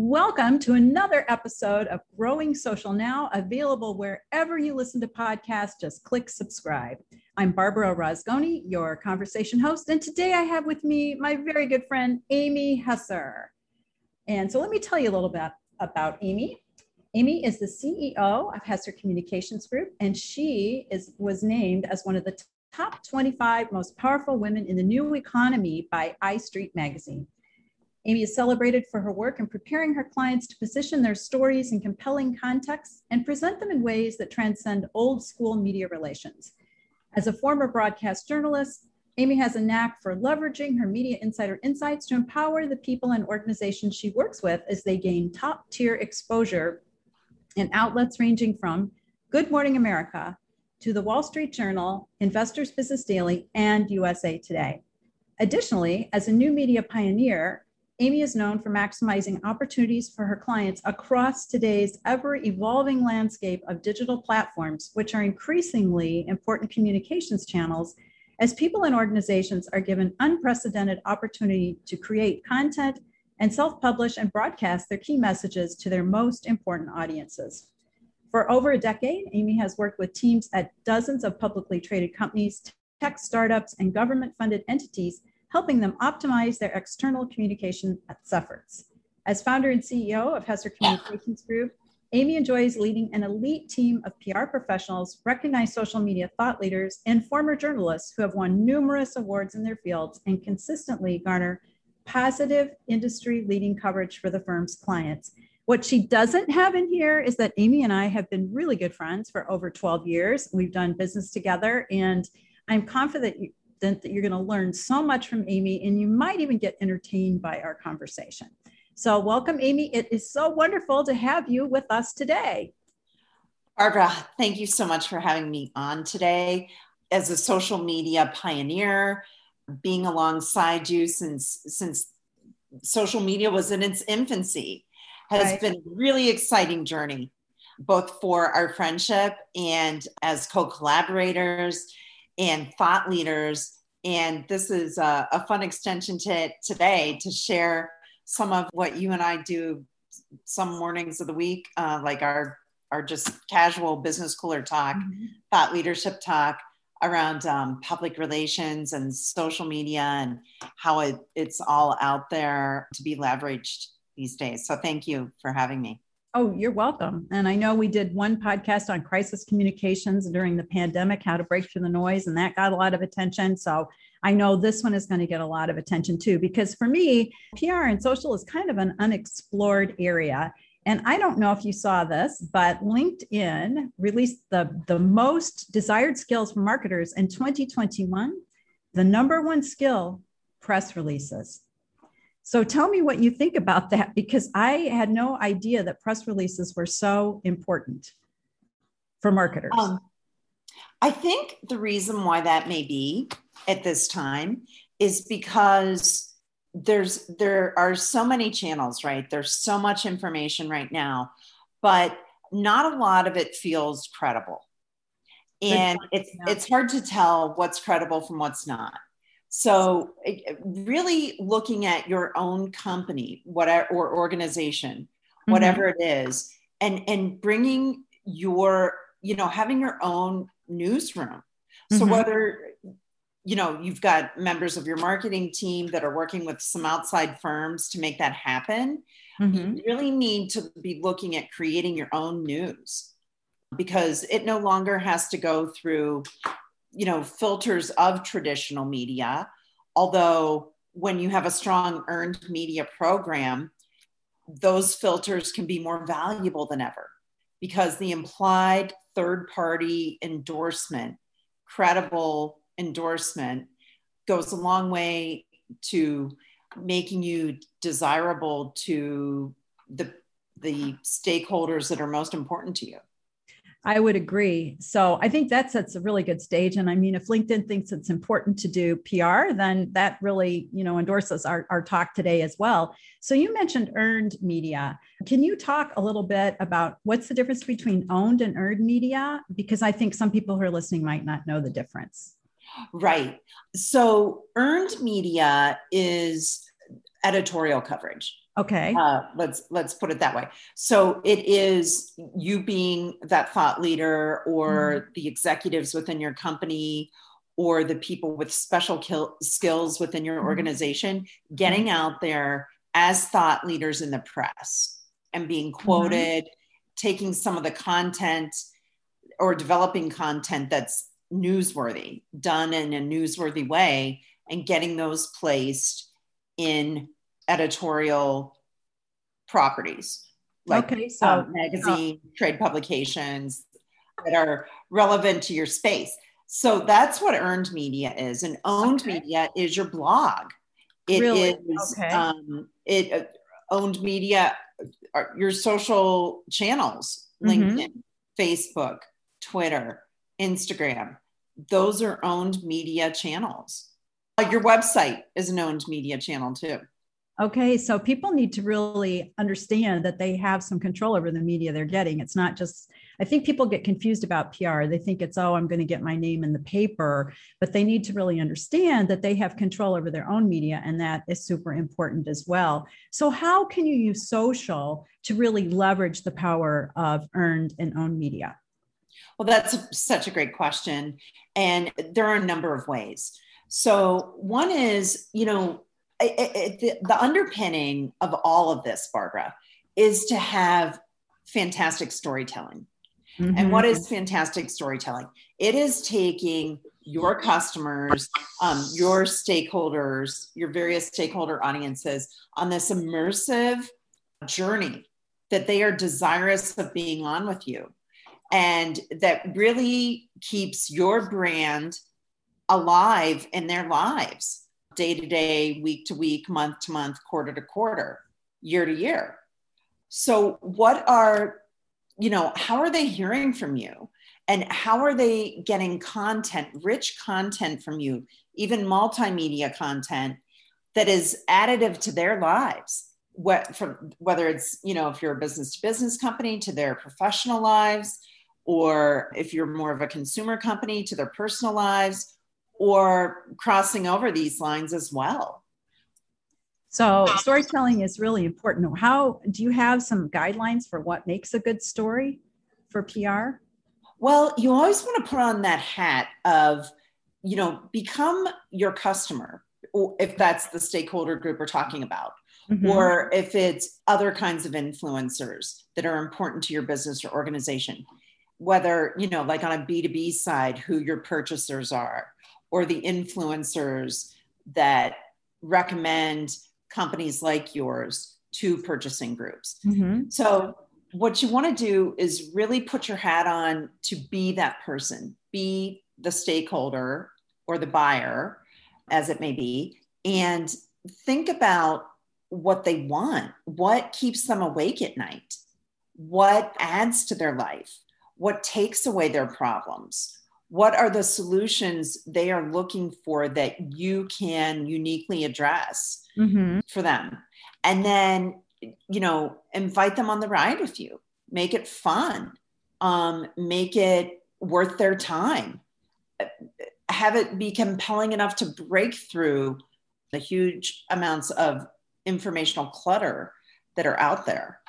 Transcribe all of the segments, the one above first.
Welcome to another episode of Growing Social Now, available wherever you listen to podcasts. Just click subscribe. I'm Barbara Rozgonyi, your conversation host, and today I have with me my very good friend, Amy Hesser. And so let me tell you a little bit about Amy. Amy is the CEO of Hesser Communications Group, and she is was named as one of the top 25 most powerful women in the new economy by iStreet magazine. Amy is celebrated for her work in preparing her clients to position their stories in compelling contexts and present them in ways that transcend old school media relations. As a former broadcast journalist, Amy has a knack for leveraging her media insider insights to empower the people and organizations she works with as they gain top tier exposure in outlets ranging from Good Morning America to the Wall Street Journal, Investors Business Daily, and USA Today. Additionally, as a new media pioneer, Amy is known for maximizing opportunities for her clients across today's ever evolving landscape of digital platforms, which are increasingly important communications channels as people and organizations are given unprecedented opportunity to create content and self publish and broadcast their key messages to their most important audiences. For over a decade, Amy has worked with teams at dozens of publicly traded companies, tech startups, and government funded entities helping them optimize their external communication efforts. As founder and CEO of Hesser Communications Group, Amy enjoys leading an elite team of PR professionals, recognized social media thought leaders, and former journalists who have won numerous awards in their fields and consistently garner positive industry leading coverage for the firm's clients. What she doesn't have in here is that Amy and I have been really good friends for over 12 years. We've done business together, and I'm confident confident that you're going to learn so much from Amy and you might even get entertained by our conversation. So, welcome, Amy. It is so wonderful to have you with us today. Barbara, thank you so much for having me on today. As a social media pioneer, being alongside you since since social media was in its infancy has right. been a really exciting journey, both for our friendship and as co-collaborators and thought leaders. And this is a, a fun extension to today to share some of what you and I do some mornings of the week, uh, like our our just casual business cooler talk, mm-hmm. thought leadership talk around um, public relations and social media and how it, it's all out there to be leveraged these days. So thank you for having me. Oh, you're welcome. And I know we did one podcast on crisis communications during the pandemic, how to break through the noise, and that got a lot of attention. So I know this one is going to get a lot of attention too, because for me, PR and social is kind of an unexplored area. And I don't know if you saw this, but LinkedIn released the, the most desired skills for marketers in 2021. The number one skill press releases. So tell me what you think about that because I had no idea that press releases were so important for marketers. Um, I think the reason why that may be at this time is because there's there are so many channels, right? There's so much information right now, but not a lot of it feels credible. And it's it's hard to tell what's credible from what's not. So, really looking at your own company, whatever or organization, mm-hmm. whatever mm-hmm. it is, and and bringing your, you know, having your own newsroom. So mm-hmm. whether you know you've got members of your marketing team that are working with some outside firms to make that happen, mm-hmm. you really need to be looking at creating your own news because it no longer has to go through you know filters of traditional media. Although when you have a strong earned media program those filters can be more valuable than ever because the implied third party endorsement credible endorsement goes a long way to making you desirable to the the stakeholders that are most important to you I would agree. So I think that sets a really good stage. And I mean, if LinkedIn thinks it's important to do PR, then that really, you know, endorses our, our talk today as well. So you mentioned earned media. Can you talk a little bit about what's the difference between owned and earned media? Because I think some people who are listening might not know the difference. Right. So earned media is editorial coverage. Okay. Uh, let's let's put it that way. So it is you being that thought leader, or mm-hmm. the executives within your company, or the people with special kill, skills within your mm-hmm. organization, getting mm-hmm. out there as thought leaders in the press and being mm-hmm. quoted, mm-hmm. taking some of the content or developing content that's newsworthy, done in a newsworthy way, and getting those placed in editorial properties like okay, so, um, magazine, trade publications that are relevant to your space. So that's what earned media is. And owned okay. media is your blog. It really? is okay. um, it uh, owned media, uh, your social channels, mm-hmm. LinkedIn, Facebook, Twitter, Instagram. Those are owned media channels. Your website is an owned media channel too. Okay, so people need to really understand that they have some control over the media they're getting. It's not just, I think people get confused about PR. They think it's, oh, I'm going to get my name in the paper, but they need to really understand that they have control over their own media, and that is super important as well. So, how can you use social to really leverage the power of earned and owned media? Well, that's such a great question. And there are a number of ways. So, one is, you know, it, it, the, the underpinning of all of this, Barbara, is to have fantastic storytelling. Mm-hmm. And what is fantastic storytelling? It is taking your customers, um, your stakeholders, your various stakeholder audiences on this immersive journey that they are desirous of being on with you. And that really keeps your brand alive in their lives day to day, week to week, month to month, quarter to quarter, year to year. So, what are, you know, how are they hearing from you? And how are they getting content, rich content from you, even multimedia content that is additive to their lives? What, from, whether it's, you know, if you're a business to business company to their professional lives, or if you're more of a consumer company to their personal lives, or crossing over these lines as well. So, storytelling is really important. How do you have some guidelines for what makes a good story for PR? Well, you always want to put on that hat of, you know, become your customer, if that's the stakeholder group we're talking about, mm-hmm. or if it's other kinds of influencers that are important to your business or organization, whether, you know, like on a B2B side, who your purchasers are, or the influencers that recommend companies like yours to purchasing groups. Mm-hmm. So, what you want to do is really put your hat on to be that person, be the stakeholder or the buyer, as it may be, and think about what they want, what keeps them awake at night, what adds to their life, what takes away their problems, what are the solutions they are looking for that you can uniquely address mm-hmm. for them? And then you know invite them on the ride with you. Make it fun. Um, make it worth their time. Have it be compelling enough to break through the huge amounts of informational clutter that are out there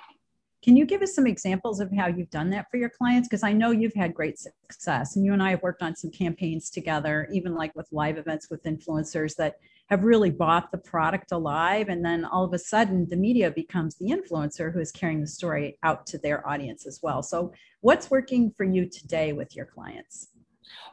can you give us some examples of how you've done that for your clients? Because I know you've had great success, and you and I have worked on some campaigns together, even like with live events with influencers that have really bought the product alive. And then all of a sudden, the media becomes the influencer who is carrying the story out to their audience as well. So, what's working for you today with your clients?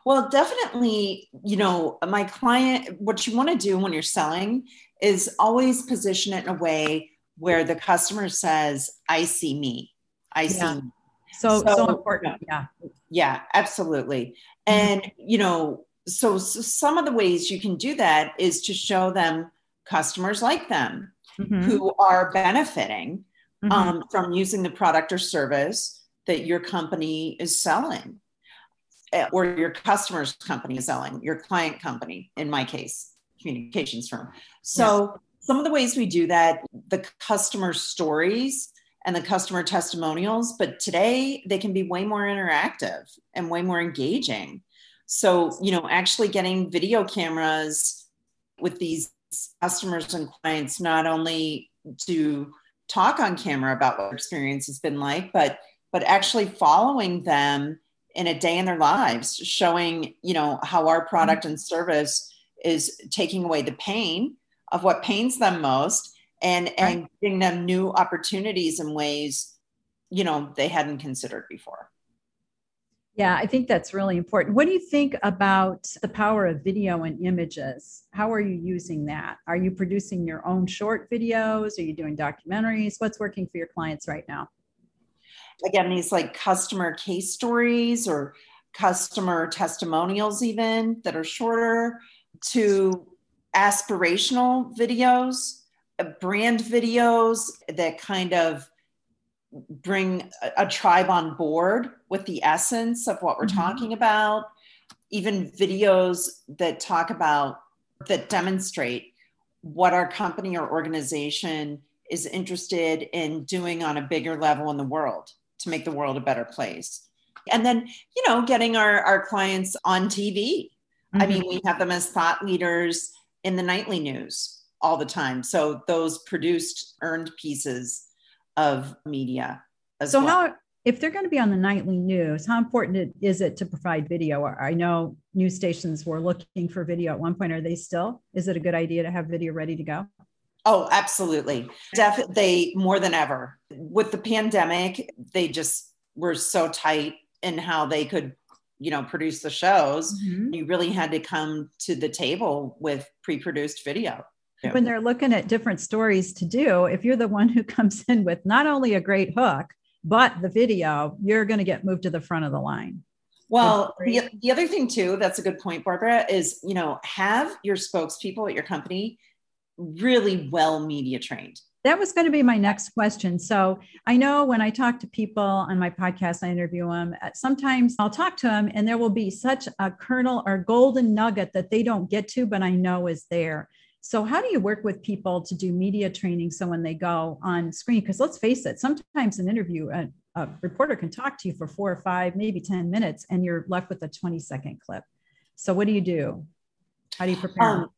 Well, definitely, you know, my client, what you want to do when you're selling is always position it in a way where the customer says, I see me. I yeah. see me. So, so, so important. Yeah. Yeah, absolutely. Mm-hmm. And, you know, so, so, some of the ways you can do that is to show them customers like them mm-hmm. who are benefiting mm-hmm. um, from using the product or service that your company is selling eh, or your customer's company is selling, your client company, in my case, communications firm. So, some of the ways we do that, the customer stories and the customer testimonials, but today they can be way more interactive and way more engaging. So, you know, actually getting video cameras with these customers and clients not only to talk on camera about what experience has been like, but but actually following them in a day in their lives, showing you know how our product and service is taking away the pain of what pains them most and and giving them new opportunities in ways you know they hadn't considered before yeah, I think that's really important. What do you think about the power of video and images? How are you using that? Are you producing your own short videos? Are you doing documentaries? What's working for your clients right now? Again, these like customer case stories or customer testimonials, even that are shorter, to aspirational videos, uh, brand videos that kind of bring a, a, tribe on board with the essence of what we're mm-hmm. talking about even videos that talk about that demonstrate what our company or organization is interested in doing on a bigger level in the world to make the world a better place and then you know getting our, our clients on tv mm-hmm. i mean we have them as thought leaders in the nightly news all the time so those produced earned pieces of media. so well. how if they're going to be on the nightly news, how important is it to provide video? I know news stations were looking for video at one point. Are they still? Is it a good idea to have video ready to go? Oh, absolutely. Definitely more than ever. With the pandemic, they just were so tight in how they could, you know, produce the shows. Mm-hmm. You really had to come to the table with pre-produced video when they're looking at different stories to do, if you're the one who comes in with not only a great hook, but the video, you're going to get moved to the front of the line. Well, the, the other thing too, that's a good point, Barbara, is you know, have your spokespeople at your company really well media trained. That was going to be my next question. So I know when I talk to people on my podcast, I interview them. Uh, sometimes I'll talk to them and there will be such a kernel or golden nugget that they don't get to, but I know is there. So, how do you work with people to do media training so when they go on screen? Because let's face it, sometimes an interview, a, a, reporter can talk to you for four or five, maybe 10 minutes, and you're left with a 20 second clip. So, what do you do? How do you prepare? Um,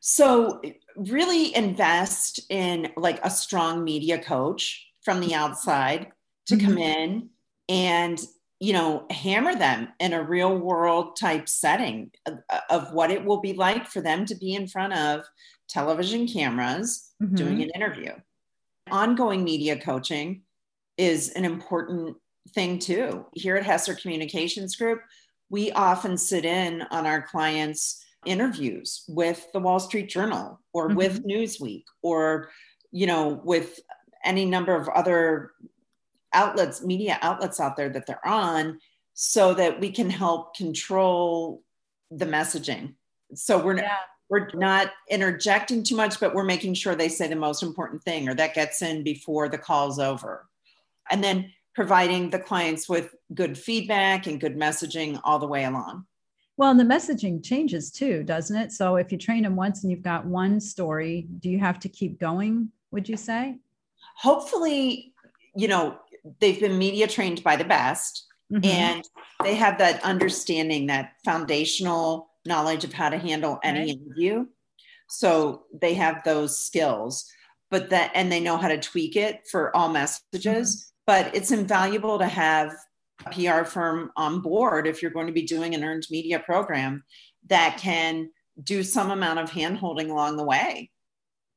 so, really invest in like a strong media coach from the outside to mm-hmm. come in and you know, hammer them in a real world type setting of, of, what it will be like for them to be in front of television cameras mm-hmm. doing an interview. Ongoing media coaching is an important thing too. Here at hesser Communications Group, we often sit in on our clients' interviews with the Wall Street Journal or mm-hmm. with Newsweek or, you know, with any number of other outlets, media outlets out there that they're on so that we can help control the messaging. So we're yeah. we're not interjecting too much, but we're making sure they say the most important thing or that gets in before the call's over. And then providing the clients with good feedback and good messaging all the way along. Well, and the messaging changes too, doesn't it? So if you train them once and you've got one story, do you have to keep going, would you say? Hopefully, you know, they've been media trained by the best mm-hmm. and they have that understanding that foundational knowledge of how to handle any right. interview so they have those skills but that and they know how to tweak it for all messages mm-hmm. but it's invaluable to have pr firm on board if you're going to be doing an earned media program that can do some amount of hand holding along the way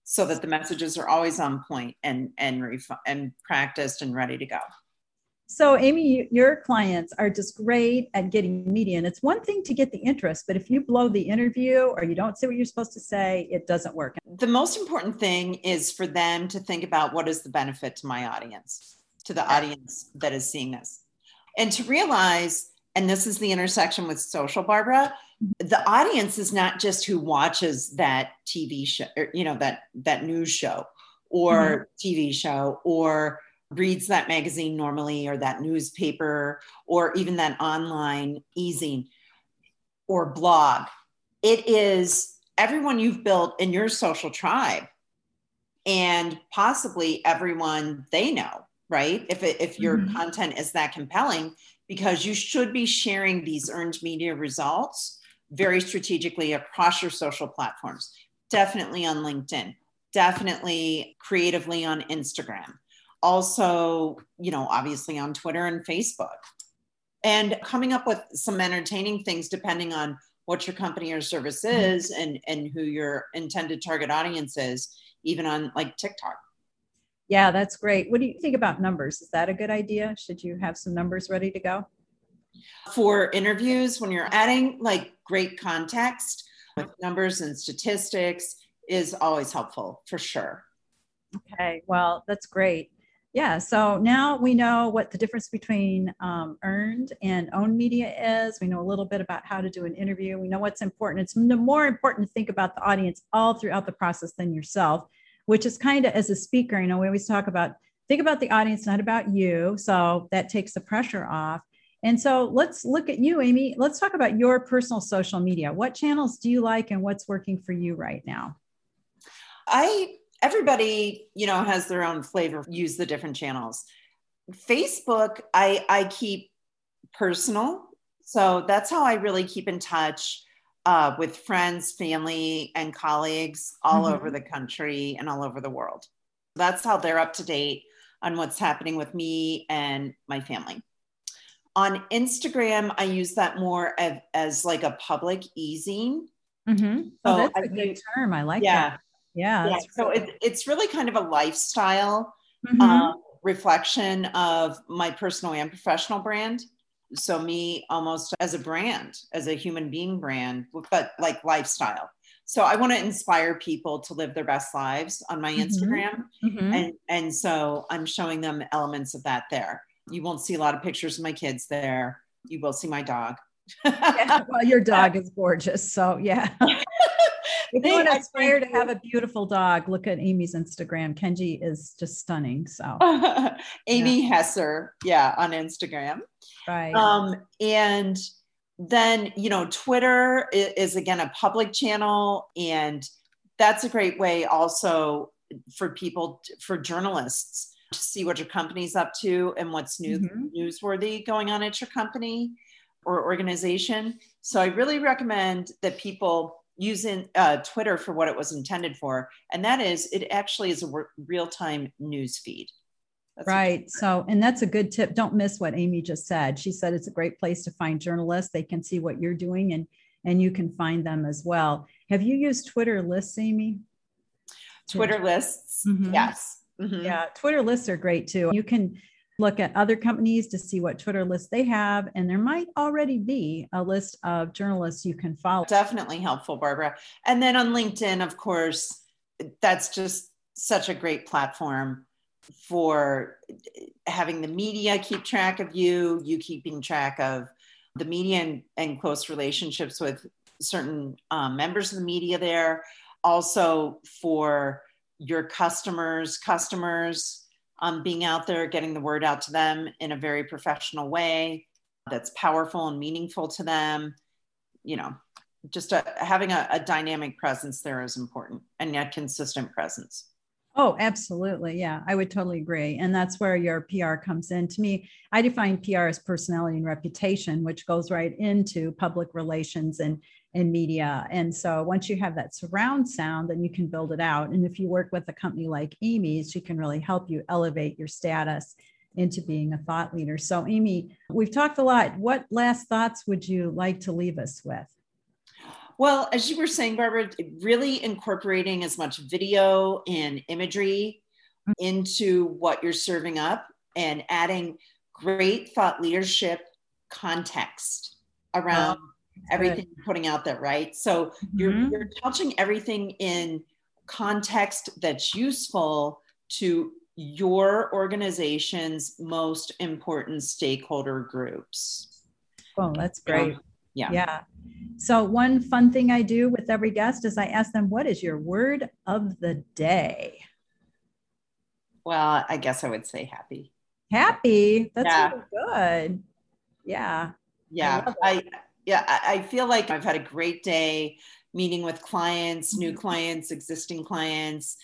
so that the messages are always on point and and ref- and practiced and ready to go. So, Amy, your clients are just great at getting media. And it's one thing to get the interest, but if you blow the interview or you don't say what you're supposed to say, it doesn't work. The most important thing is for them to think about what is the benefit to my audience, to the audience that is seeing this, and to realize, and this is the intersection with social, Barbara, the audience is not just who watches that TV show, or, you know, that that news show or mm-hmm. TV show or reads that magazine normally or that newspaper or even that online ezine or blog. It is everyone you've built in your social tribe and possibly everyone they know, right? If, it, if your mm-hmm. content is that compelling, because you should be sharing these earned media results very strategically across your social platforms. definitely on LinkedIn, definitely creatively on Instagram. Also, you know, obviously on Twitter and Facebook. And coming up with some entertaining things depending on what your company or service mm-hmm. is and and who your intended target audience is, even on like TikTok. Yeah, that's great. What do you think about numbers? Is that a good idea? Should you have some numbers ready to go? For interviews, when you're adding like great context with numbers and statistics, is always helpful for sure. Okay, well, that's great. Yeah, so now we know what the difference between um, earned and owned media is. We know a little bit about how to do an interview. We know what's important. It's more important to think about the audience all throughout the process than yourself which is kind of as a speaker, you know, we always talk about think about the audience, not about you. So that takes the pressure off. And so let's look at you, Amy. Let's talk about your personal social media. What channels do you like and what's working for you right now? I everybody, you know, has their own flavor, use the different channels. Facebook, I I keep personal. So that's how I really keep in touch uh, with friends, family, and colleagues all mm-hmm. over the country and all over the world. That's how they're up to date on what's happening with me and my family. On Instagram, I use that more as, as like a public ezine. Mm-hmm. Oh, that's I a good term. I like yeah, that. Yeah. yeah. So it, it's really kind of a lifestyle mm-hmm. uh, reflection of my personal and professional brand so me almost as a brand as a human being brand but like lifestyle. So i want to inspire people to live their best lives on my mm-hmm. instagram mm-hmm. and and so i'm showing them elements of that there. You won't see a lot of pictures of my kids there. You will see my dog. Yeah, well your dog is gorgeous so yeah if you want to aspire to have a beautiful dog, look at Amy's Instagram. Kenji is just stunning. So Amy yeah. Hesser, yeah, on Instagram. Right. Um, and then you know, Twitter is, is again a public channel, and that's a great way also for people for journalists to see what your company's up to and what's new mm-hmm. newsworthy going on at your company or organization. So I really recommend that people using uh, Twitter for what it was intended for, and that is it actually is a real time news feed. That's right. So, and that's a good tip. Don't miss what Amy just said. She said it's a great place to find journalists. They can see what you're doing and and you can find them as well. Have you used Twitter lists, Amy? Twitter lists. Mm-hmm. Yes. Mm-hmm. Yeah, Twitter lists are great too. You can look at other companies to see what Twitter lists they have. And there might already be a list of journalists you can follow. Definitely helpful, Barbara. And then on LinkedIn, of course, that's just such a great platform for having the media keep track of you, you keeping track of the media and, and close relationships with certain um, members of the media there. Also for your customers, customers, um, being out there, getting the word out to them in a very professional way that's powerful and meaningful to them. You know, just a, having a, a dynamic presence there is important and a consistent presence. Oh, absolutely. Yeah, I would totally agree. And that's where your PR comes in. To me, I define PR as personality and reputation, which goes right into public relations and in media. And so once you have that surround sound, then you can build it out. And if you work with a company like Amy's, she can really help you elevate your status into being a thought leader. So, Amy, we've talked a lot. What last thoughts would you like to leave us with? Well, as you were saying, Barbara, really incorporating as much video and imagery mm-hmm. into what you're serving up and adding great thought leadership context around oh. Everything you're putting out there, right? So mm-hmm. you're, you're touching everything in context that's useful to your organization's most important stakeholder groups. Oh, that's great. yeah. Yeah. So, one fun thing I do with every guest is I ask them, What is your word of the day? Well, I guess I would say happy. Happy. That's yeah. really good. Yeah. Yeah. I yeah, I, I feel like I've had a great day meeting with clients, new mm-hmm. clients, existing clients,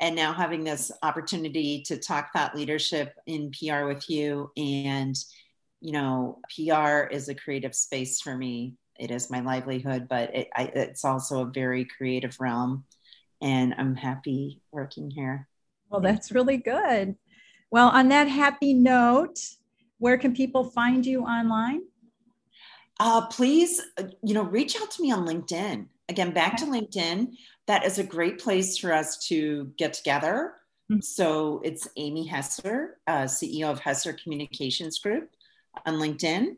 and now having this opportunity to talk thought leadership in PR with you. And, you know, PR is a creative space for me. It is my livelihood, but it, I, it's also a very creative realm. and I'm happy working here. Well, that's really good. Well, on that happy note, where can people find you online? Uh, please, uh, you know, reach out to me on LinkedIn. Again, back okay. to LinkedIn. That is a great place for us to get together. Mm-hmm. So it's Amy Hesser, uh, CEO of Hesser Communications Group on LinkedIn.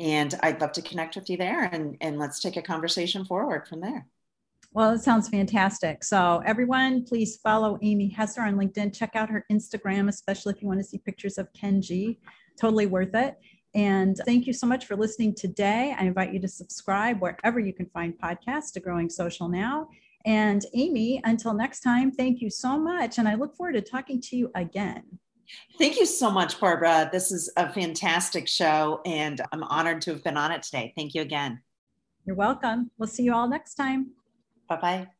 And I'd love to connect with you there and, and let's take a conversation forward from there. Well, it sounds fantastic. So, everyone, please follow Amy Hesser on LinkedIn. Check out her Instagram, especially if you want to see pictures of Kenji. Totally worth it. And thank you so much for listening today. I invite you to subscribe wherever you can find podcasts to Growing Social Now. And Amy, until next time, thank you so much. And I look forward to talking to you again. Thank you so much, Barbara. This is a fantastic show, and I'm honored to have been on it today. Thank you again. You're welcome. We'll see you all next time. Bye bye.